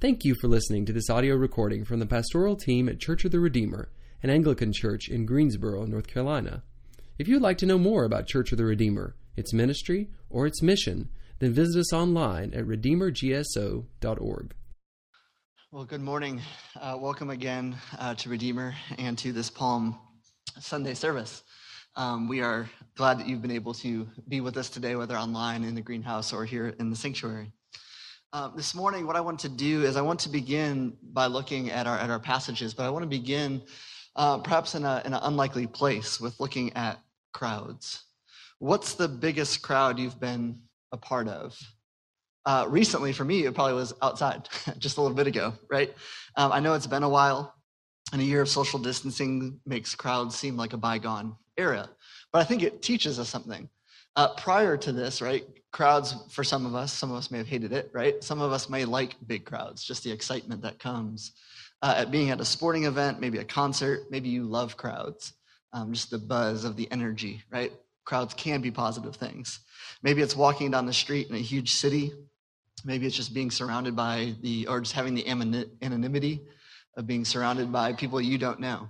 Thank you for listening to this audio recording from the pastoral team at Church of the Redeemer, an Anglican church in Greensboro, North Carolina. If you'd like to know more about Church of the Redeemer, its ministry, or its mission, then visit us online at redeemergso.org. Well, good morning. Uh, welcome again uh, to Redeemer and to this Palm Sunday service. Um, we are glad that you've been able to be with us today, whether online in the greenhouse or here in the sanctuary. Uh, this morning, what I want to do is I want to begin by looking at our at our passages, but I want to begin uh, perhaps in, a, in an unlikely place with looking at crowds. What's the biggest crowd you've been a part of? Uh, recently, for me, it probably was outside, just a little bit ago, right? Um, I know it's been a while, and a year of social distancing makes crowds seem like a bygone era, but I think it teaches us something. Uh, prior to this, right, crowds for some of us, some of us may have hated it, right? Some of us may like big crowds, just the excitement that comes uh, at being at a sporting event, maybe a concert. Maybe you love crowds, um, just the buzz of the energy, right? Crowds can be positive things. Maybe it's walking down the street in a huge city. Maybe it's just being surrounded by the, or just having the anonymity of being surrounded by people you don't know.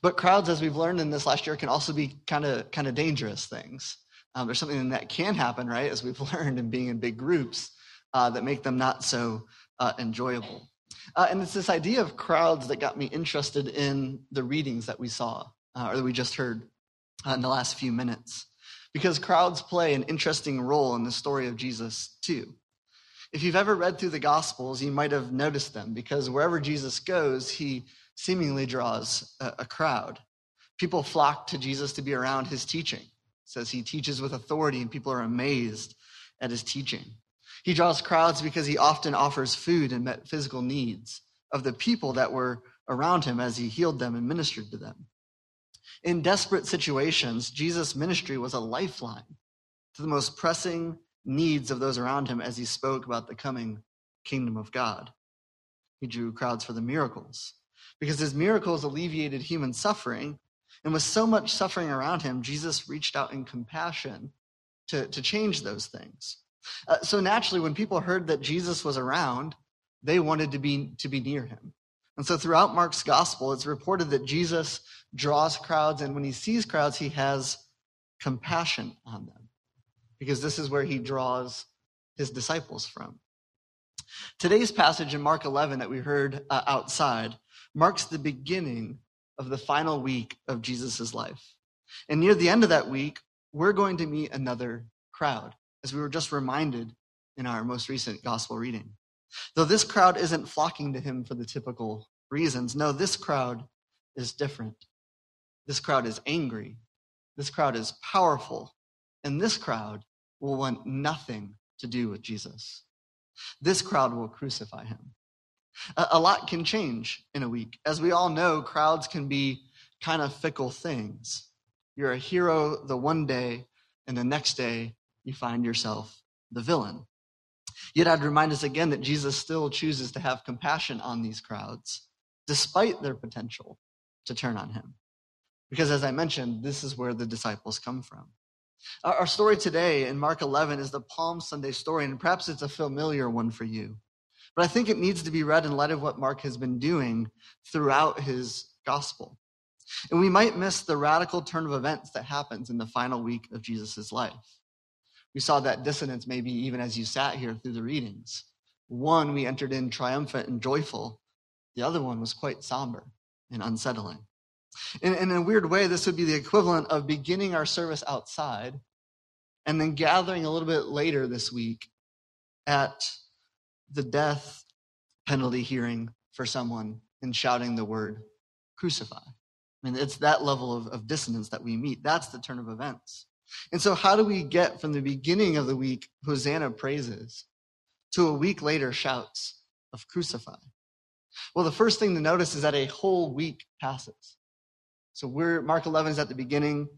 But crowds, as we've learned in this last year, can also be kind of kind of dangerous things. Um, there's something that can happen, right, as we've learned in being in big groups, uh, that make them not so uh, enjoyable. Uh, and it's this idea of crowds that got me interested in the readings that we saw, uh, or that we just heard uh, in the last few minutes. Because crowds play an interesting role in the story of Jesus, too. If you've ever read through the Gospels, you might have noticed them, because wherever Jesus goes, he seemingly draws a, a crowd. People flock to Jesus to be around his teaching says he teaches with authority and people are amazed at his teaching. He draws crowds because he often offers food and met physical needs of the people that were around him as he healed them and ministered to them. In desperate situations, Jesus' ministry was a lifeline to the most pressing needs of those around him as he spoke about the coming kingdom of God. He drew crowds for the miracles because his miracles alleviated human suffering and with so much suffering around him, Jesus reached out in compassion to, to change those things. Uh, so naturally, when people heard that Jesus was around, they wanted to be, to be near him. And so throughout Mark's gospel, it's reported that Jesus draws crowds, and when he sees crowds, he has compassion on them because this is where he draws his disciples from. Today's passage in Mark 11 that we heard uh, outside marks the beginning of the final week of Jesus' life. And near the end of that week, we're going to meet another crowd, as we were just reminded in our most recent gospel reading. Though this crowd isn't flocking to him for the typical reasons, no, this crowd is different. This crowd is angry. This crowd is powerful. And this crowd will want nothing to do with Jesus. This crowd will crucify him. A lot can change in a week. As we all know, crowds can be kind of fickle things. You're a hero the one day, and the next day you find yourself the villain. Yet I'd remind us again that Jesus still chooses to have compassion on these crowds, despite their potential to turn on him. Because as I mentioned, this is where the disciples come from. Our story today in Mark 11 is the Palm Sunday story, and perhaps it's a familiar one for you. But I think it needs to be read in light of what Mark has been doing throughout his gospel. And we might miss the radical turn of events that happens in the final week of Jesus' life. We saw that dissonance maybe even as you sat here through the readings. One, we entered in triumphant and joyful. The other one was quite somber and unsettling. In, in a weird way, this would be the equivalent of beginning our service outside and then gathering a little bit later this week at the death penalty hearing for someone and shouting the word crucify. I mean, it's that level of, of dissonance that we meet. That's the turn of events. And so, how do we get from the beginning of the week, Hosanna praises, to a week later, shouts of crucify? Well, the first thing to notice is that a whole week passes. So, we're, Mark 11 is at the beginning,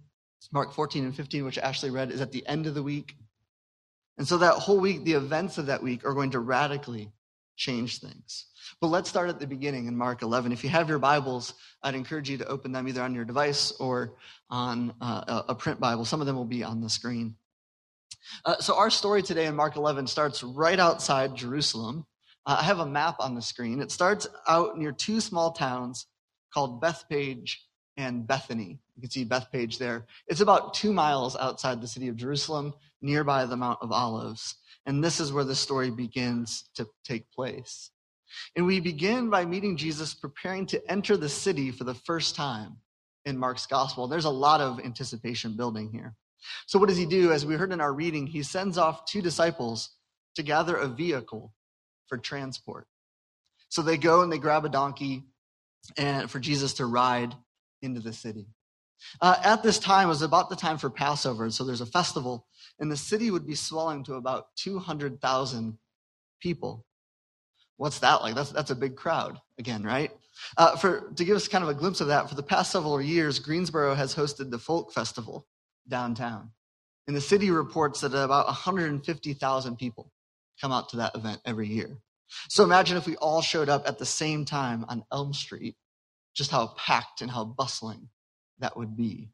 Mark 14 and 15, which Ashley read, is at the end of the week. And so that whole week, the events of that week are going to radically change things. But let's start at the beginning in Mark 11. If you have your Bibles, I'd encourage you to open them either on your device or on uh, a print Bible. Some of them will be on the screen. Uh, so our story today in Mark 11 starts right outside Jerusalem Uh, I have a map on the screen. It starts out near two small towns called Bethphage and Bethany. You can see Bethphage there. It's about two miles outside the city of Jerusalem, nearby the Mount of Olives. And this is where the story begins to take place. And we begin by meeting Jesus preparing to enter the city for the first time in Mark's gospel. There's a lot of anticipation building here. So, what does he do? As we heard in our reading, he sends off two disciples to gather a vehicle for transport. So they go and they grab a donkey and for Jesus to ride into the city. Uh, at this time, was about the time for Passover, so there's a festival, and the city would be swelling to about 200,000 people. What's that like? That's, that's a big crowd, again, right? Uh, for, to give us kind of a glimpse of that, for the past several years, Greensboro has hosted the Folk Festival downtown. And the city reports that about 150,000 people come out to that event every year. So imagine if we all showed up at the same time on Elm Street, just how packed and how bustling that would be.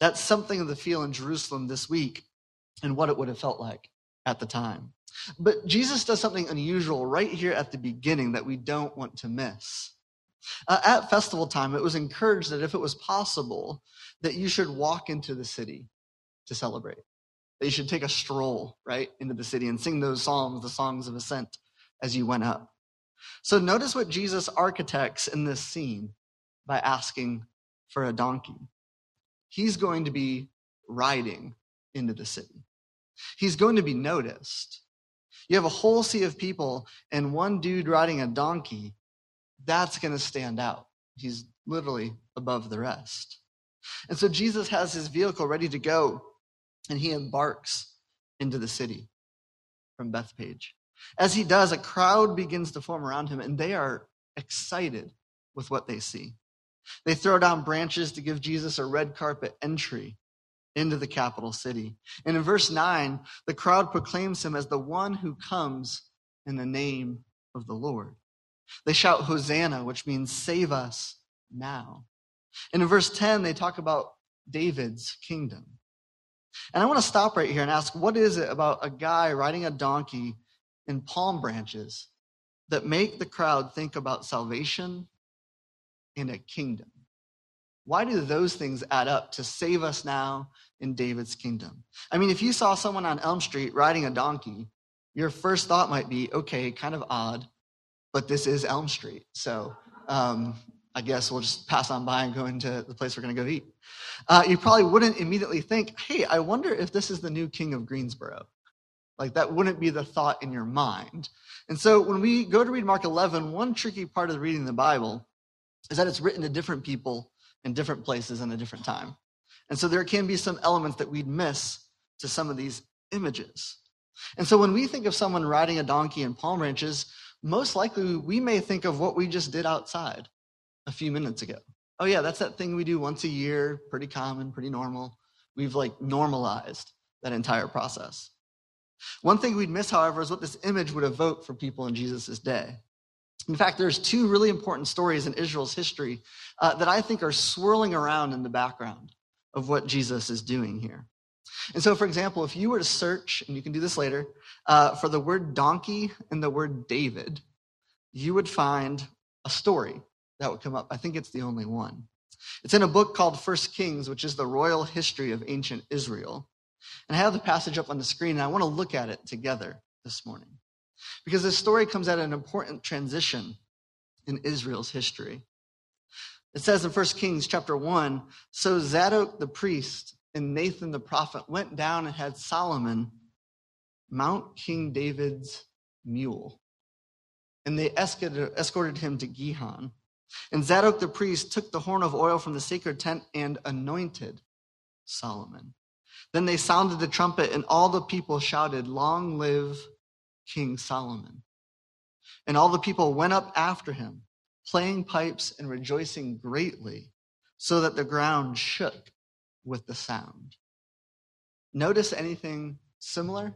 That's something of the feel in Jerusalem this week and what it would have felt like at the time. But Jesus does something unusual right here at the beginning that we don't want to miss. Uh, at festival time, it was encouraged that if it was possible, that you should walk into the city to celebrate. That you should take a stroll, right, into the city and sing those psalms, the songs of ascent, as you went up. So notice what Jesus architects in this scene by asking for a donkey. He's going to be riding into the city. He's going to be noticed. You have a whole sea of people and one dude riding a donkey. That's going to stand out. He's literally above the rest. And so Jesus has his vehicle ready to go and he embarks into the city from Bethphage. As he does, a crowd begins to form around him, and they are excited with what they see. They throw down branches to give Jesus a red carpet entry into the capital city. And in verse 9, the crowd proclaims him as the one who comes in the name of the Lord. They shout, Hosanna, which means save us now. And in verse 10, they talk about David's kingdom. And I want to stop right here and ask what is it about a guy riding a donkey in palm branches that make the crowd think about salvation and a kingdom? Why do those things add up to save us now in David's kingdom? I mean, if you saw someone on Elm Street riding a donkey, your first thought might be, okay, kind of odd, but this is Elm Street. So um, I guess we'll just pass on by and go into the place we're going to go eat. Uh, you probably wouldn't immediately think, hey, I wonder if this is the new king of Greensboro. Like that wouldn't be the thought in your mind. And so when we go to read Mark 11, one tricky part of reading the Bible is that it's written to different people in different places and a different time. And so there can be some elements that we'd miss to some of these images. And so when we think of someone riding a donkey in palm branches, most likely we may think of what we just did outside a few minutes ago. Oh, yeah, that's that thing we do once a year, pretty common, pretty normal. We've like normalized that entire process. One thing we'd miss, however, is what this image would evoke for people in Jesus' day. In fact, there's two really important stories in Israel's history uh, that I think are swirling around in the background of what Jesus is doing here. And so, for example, if you were to search, and you can do this later, uh, for the word donkey and the word David, you would find a story that would come up. I think it's the only one. It's in a book called First Kings, which is the royal history of ancient Israel. And I have the passage up on the screen, and I want to look at it together this morning. Because this story comes at an important transition in Israel's history. It says in 1 Kings chapter 1 So Zadok the priest and Nathan the prophet went down and had Solomon mount King David's mule. And they escorted him to Gihon. And Zadok the priest took the horn of oil from the sacred tent and anointed Solomon. Then they sounded the trumpet, and all the people shouted, Long live King Solomon. And all the people went up after him, playing pipes and rejoicing greatly, so that the ground shook with the sound. Notice anything similar?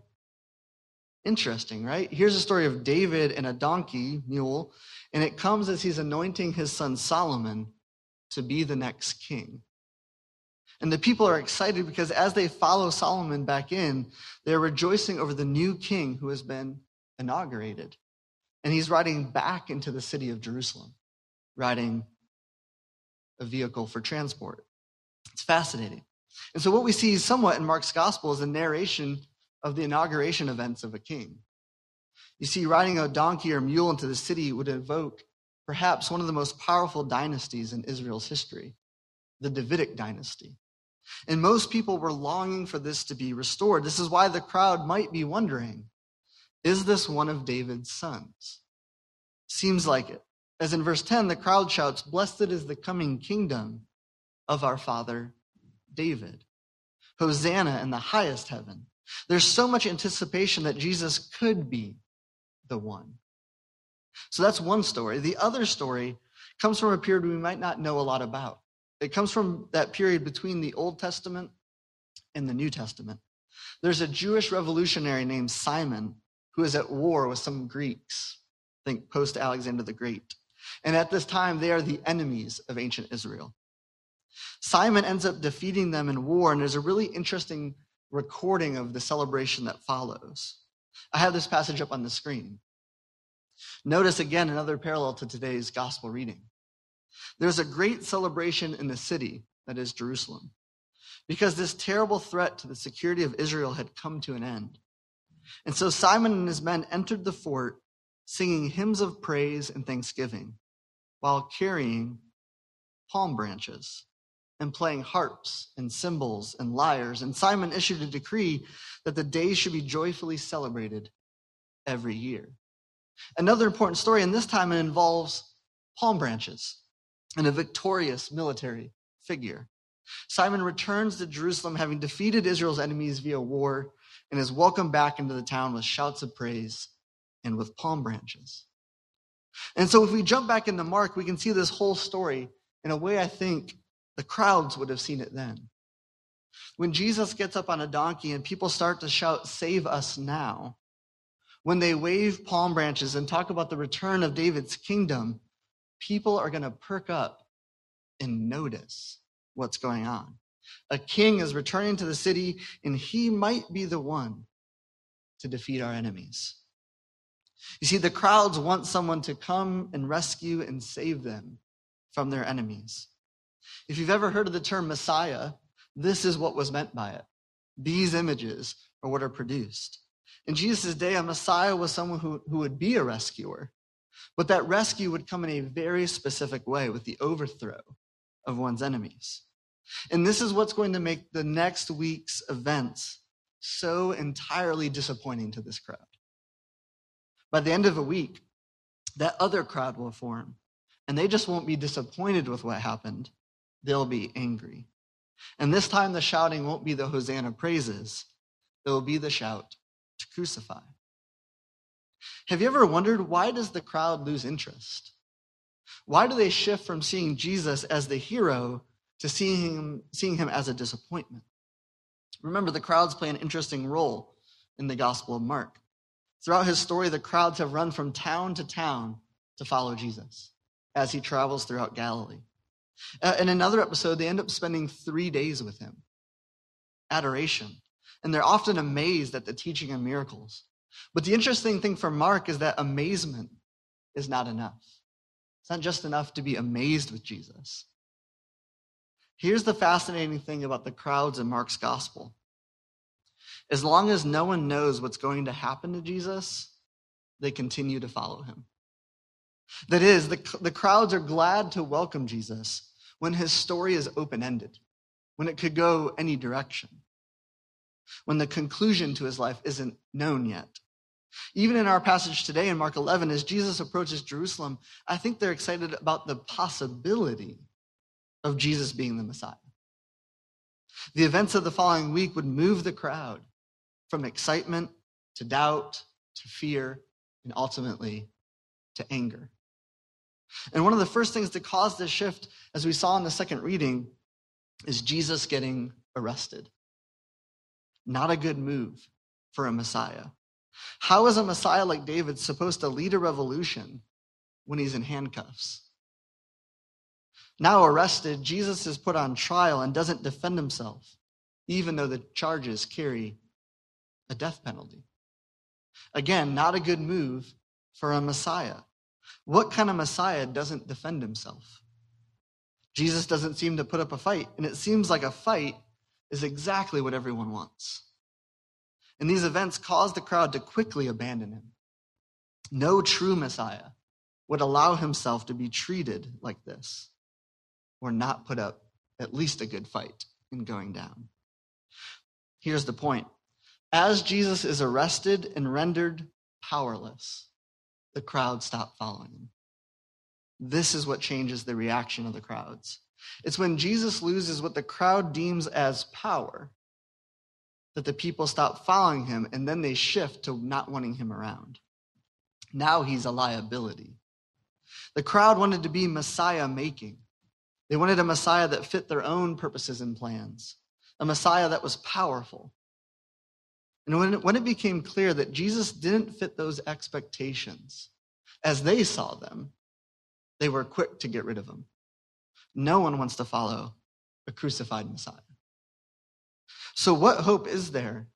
Interesting, right? Here's a story of David and a donkey, mule, and it comes as he's anointing his son Solomon to be the next king. And the people are excited because as they follow Solomon back in, they're rejoicing over the new king who has been inaugurated. And he's riding back into the city of Jerusalem, riding a vehicle for transport. It's fascinating. And so, what we see somewhat in Mark's gospel is a narration of the inauguration events of a king. You see, riding a donkey or mule into the city would evoke perhaps one of the most powerful dynasties in Israel's history, the Davidic dynasty. And most people were longing for this to be restored. This is why the crowd might be wondering is this one of David's sons? Seems like it. As in verse 10, the crowd shouts, Blessed is the coming kingdom of our father David. Hosanna in the highest heaven. There's so much anticipation that Jesus could be the one. So that's one story. The other story comes from a period we might not know a lot about. It comes from that period between the Old Testament and the New Testament. There's a Jewish revolutionary named Simon who is at war with some Greeks, I think post Alexander the Great. And at this time, they are the enemies of ancient Israel. Simon ends up defeating them in war, and there's a really interesting recording of the celebration that follows. I have this passage up on the screen. Notice again another parallel to today's gospel reading. There's a great celebration in the city, that is Jerusalem, because this terrible threat to the security of Israel had come to an end. And so Simon and his men entered the fort singing hymns of praise and thanksgiving while carrying palm branches and playing harps and cymbals and lyres. And Simon issued a decree that the day should be joyfully celebrated every year. Another important story, and this time it involves palm branches and a victorious military figure. Simon returns to Jerusalem having defeated Israel's enemies via war and is welcomed back into the town with shouts of praise and with palm branches. And so if we jump back into Mark, we can see this whole story in a way I think the crowds would have seen it then. When Jesus gets up on a donkey and people start to shout, Save us now, when they wave palm branches and talk about the return of David's kingdom, people are going to perk up and notice what's going on. A king is returning to the city, and he might be the one to defeat our enemies. You see, the crowds want someone to come and rescue and save them from their enemies. If you've ever heard of the term Messiah, this is what was meant by it. These images are what are produced. In Jesus' day, a Messiah was someone who, who would be a rescuer, but that rescue would come in a very specific way with the overthrow of one's enemies. And this is what's going to make the next week's events so entirely disappointing to this crowd. By the end of a week, that other crowd will form, and they just won't be disappointed with what happened. They'll be angry. And this time, the shouting won't be the Hosanna praises, it will be the shout to crucify. Have you ever wondered why does the crowd lose interest? Why do they shift from seeing Jesus as the hero to seeing him, seeing him as a disappointment? Remember, the crowds play an interesting role in the Gospel of Mark. Throughout his story, the crowds have run from town to town to follow Jesus as he travels throughout Galilee. Uh, in another episode, they end up spending three days with him. Adoration, and they're often amazed at the teaching and miracles. But the interesting thing for Mark is that amazement is not enough. It's not just enough to be amazed with Jesus. Here's the fascinating thing about the crowds in Mark's gospel. As long as no one knows what's going to happen to Jesus, they continue to follow him. That is, the, the crowds are glad to welcome Jesus when his story is open ended, when it could go any direction when the conclusion to his life isn't known yet. Even in our passage today in Mark 11, as Jesus approaches Jerusalem, I think they're excited about the possibility of Jesus being the Messiah. The events of the following week would move the crowd from excitement to doubt to fear and ultimately to anger. And one of the first things to cause this shift, as we saw in the second reading, is Jesus getting arrested. Not a good move for a Messiah. How is a Messiah like David supposed to lead a revolution when he's in handcuffs? Now arrested, Jesus is put on trial and doesn't defend himself, even though the charges carry a death penalty. Again, not a good move for a Messiah. What kind of Messiah doesn't defend himself? Jesus doesn't seem to put up a fight, and it seems like a fight is exactly what everyone wants. And these events caused the crowd to quickly abandon him. No true Messiah would allow himself to be treated like this or not put up at least a good fight in going down. Here's the point as Jesus is arrested and rendered powerless, the crowd stop following him. This is what changes the reaction of the crowds. It's when Jesus loses what the crowd deems as power that the people stop following him and then they shift to not wanting him around. Now he's a liability. The crowd wanted to be Messiah making. They wanted a Messiah that fit their own purposes and plans, a Messiah that was powerful. And when it, when it became clear that Jesus didn't fit those expectations as they saw them, they were quick to get rid of him. No one wants to follow a crucified Messiah. So, what hope is there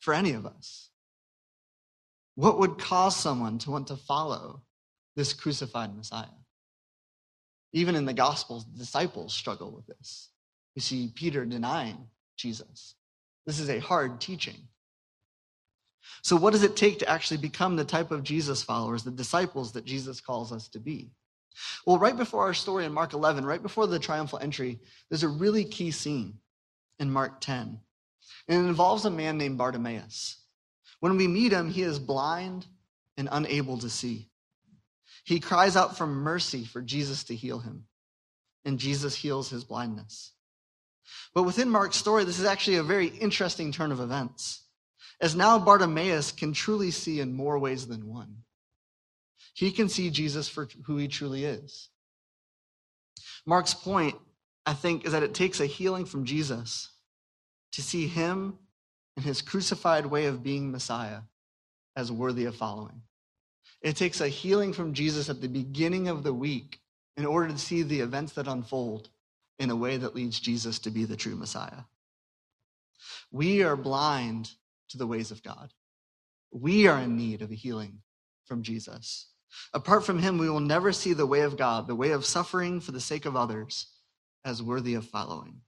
for any of us? What would cause someone to want to follow this crucified Messiah? Even in the Gospels, the disciples struggle with this. You see Peter denying Jesus. This is a hard teaching. So, what does it take to actually become the type of Jesus followers, the disciples that Jesus calls us to be? Well, right before our story in Mark 11, right before the triumphal entry, there's a really key scene in Mark 10. And it involves a man named Bartimaeus. When we meet him, he is blind and unable to see. He cries out for mercy for Jesus to heal him, and Jesus heals his blindness. But within Mark's story, this is actually a very interesting turn of events, as now Bartimaeus can truly see in more ways than one. He can see Jesus for who he truly is. Mark's point, I think, is that it takes a healing from Jesus to see him and his crucified way of being Messiah as worthy of following. It takes a healing from Jesus at the beginning of the week in order to see the events that unfold in a way that leads Jesus to be the true Messiah. We are blind to the ways of God. We are in need of a healing from Jesus. Apart from him, we will never see the way of God, the way of suffering for the sake of others, as worthy of following.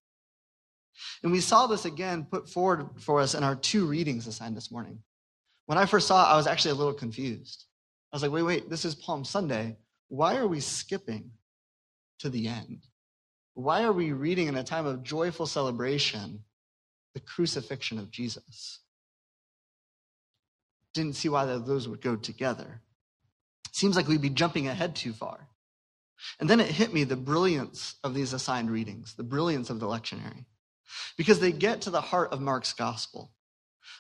And we saw this again put forward for us in our two readings assigned this morning. When I first saw it, I was actually a little confused. I was like, wait, wait, this is Palm Sunday. Why are we skipping to the end? Why are we reading in a time of joyful celebration the crucifixion of Jesus? Didn't see why those would go together. Seems like we'd be jumping ahead too far. And then it hit me the brilliance of these assigned readings, the brilliance of the lectionary, because they get to the heart of Mark's gospel.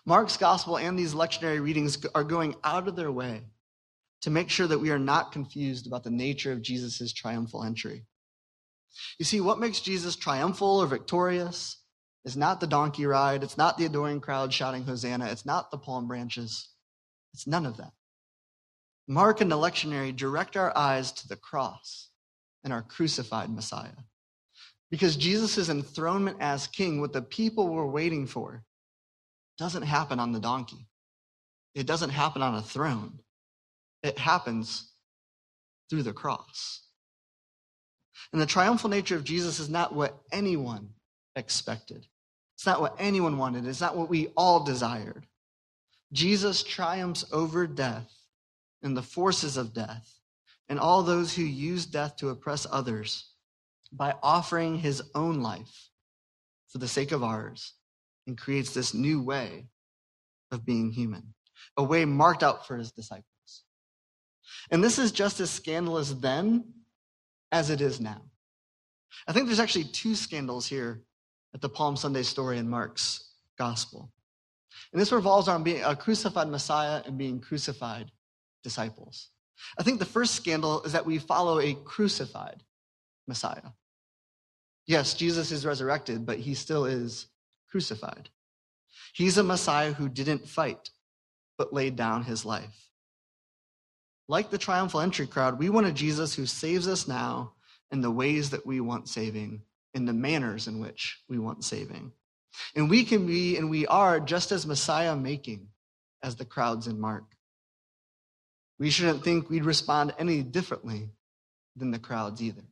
Mark's gospel and these lectionary readings are going out of their way to make sure that we are not confused about the nature of Jesus' triumphal entry. You see, what makes Jesus triumphal or victorious is not the donkey ride, it's not the adoring crowd shouting Hosanna, it's not the palm branches, it's none of that. Mark and the lectionary direct our eyes to the cross and our crucified Messiah. Because Jesus' enthronement as king, what the people were waiting for, doesn't happen on the donkey. It doesn't happen on a throne. It happens through the cross. And the triumphal nature of Jesus is not what anyone expected. It's not what anyone wanted. It's not what we all desired. Jesus triumphs over death and the forces of death and all those who use death to oppress others by offering his own life for the sake of ours and creates this new way of being human, a way marked out for his disciples. And this is just as scandalous then as it is now. I think there's actually two scandals here at the Palm Sunday story in Mark's gospel. And this revolves around being a crucified Messiah and being crucified disciples. I think the first scandal is that we follow a crucified Messiah. Yes, Jesus is resurrected, but he still is crucified. He's a Messiah who didn't fight, but laid down his life. Like the triumphal entry crowd, we want a Jesus who saves us now in the ways that we want saving, in the manners in which we want saving. And we can be, and we are, just as Messiah making as the crowds in Mark. We shouldn't think we'd respond any differently than the crowds either.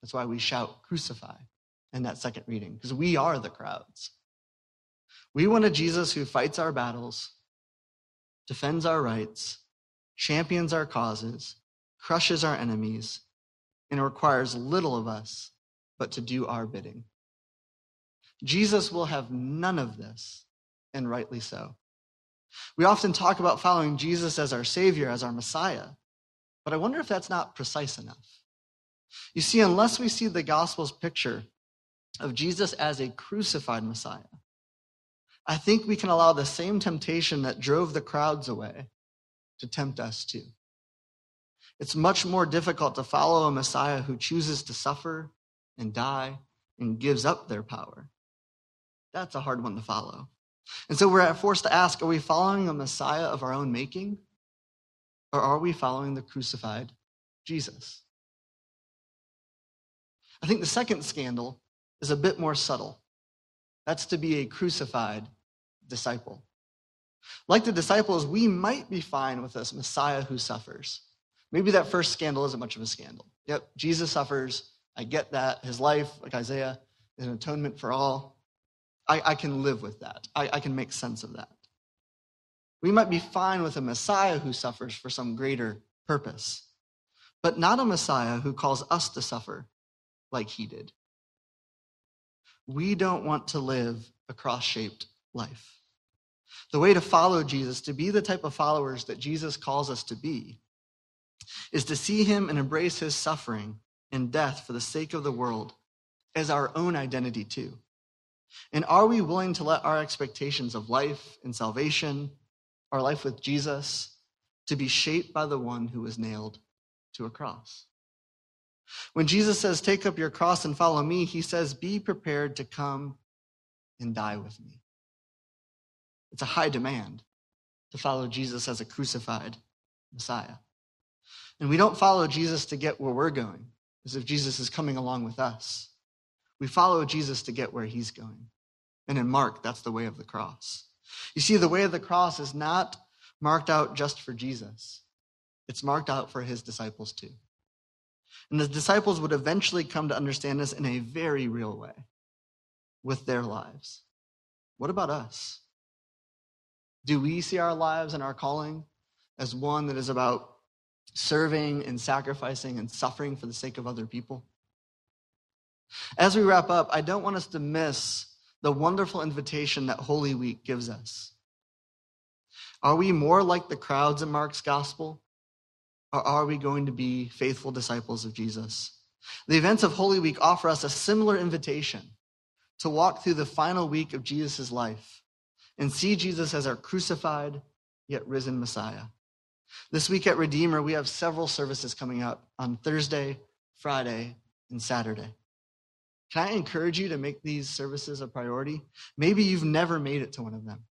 That's why we shout, crucify, in that second reading, because we are the crowds. We want a Jesus who fights our battles, defends our rights, champions our causes, crushes our enemies, and requires little of us but to do our bidding. Jesus will have none of this, and rightly so. We often talk about following Jesus as our Savior, as our Messiah, but I wonder if that's not precise enough. You see, unless we see the Gospel's picture of Jesus as a crucified Messiah, I think we can allow the same temptation that drove the crowds away to tempt us too. It's much more difficult to follow a Messiah who chooses to suffer and die and gives up their power. That's a hard one to follow. And so we're forced to ask are we following a Messiah of our own making? Or are we following the crucified Jesus? I think the second scandal is a bit more subtle. That's to be a crucified disciple. Like the disciples, we might be fine with this Messiah who suffers. Maybe that first scandal isn't much of a scandal. Yep, Jesus suffers. I get that. His life, like Isaiah, is an atonement for all. I, I can live with that. I, I can make sense of that. We might be fine with a Messiah who suffers for some greater purpose, but not a Messiah who calls us to suffer like he did. We don't want to live a cross shaped life. The way to follow Jesus, to be the type of followers that Jesus calls us to be, is to see him and embrace his suffering and death for the sake of the world as our own identity, too. And are we willing to let our expectations of life and salvation, our life with Jesus, to be shaped by the one who was nailed to a cross? When Jesus says, Take up your cross and follow me, he says, Be prepared to come and die with me. It's a high demand to follow Jesus as a crucified Messiah. And we don't follow Jesus to get where we're going, as if Jesus is coming along with us. We follow Jesus to get where he's going. And in Mark, that's the way of the cross. You see, the way of the cross is not marked out just for Jesus, it's marked out for his disciples too. And the disciples would eventually come to understand this in a very real way with their lives. What about us? Do we see our lives and our calling as one that is about serving and sacrificing and suffering for the sake of other people? As we wrap up, I don't want us to miss the wonderful invitation that Holy Week gives us. Are we more like the crowds in Mark's gospel, or are we going to be faithful disciples of Jesus? The events of Holy Week offer us a similar invitation to walk through the final week of Jesus' life and see Jesus as our crucified yet risen Messiah. This week at Redeemer, we have several services coming up on Thursday, Friday, and Saturday. Can I encourage you to make these services a priority? Maybe you've never made it to one of them.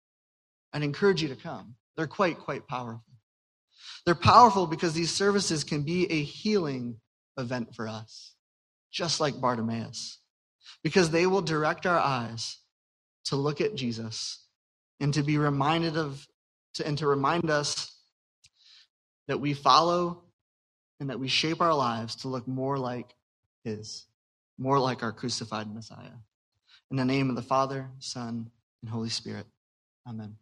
I'd encourage you to come. They're quite, quite powerful. They're powerful because these services can be a healing event for us, just like Bartimaeus, because they will direct our eyes to look at Jesus and to be reminded of, to, and to remind us that we follow and that we shape our lives to look more like His more like our crucified Messiah. In the name of the Father, Son, and Holy Spirit. Amen.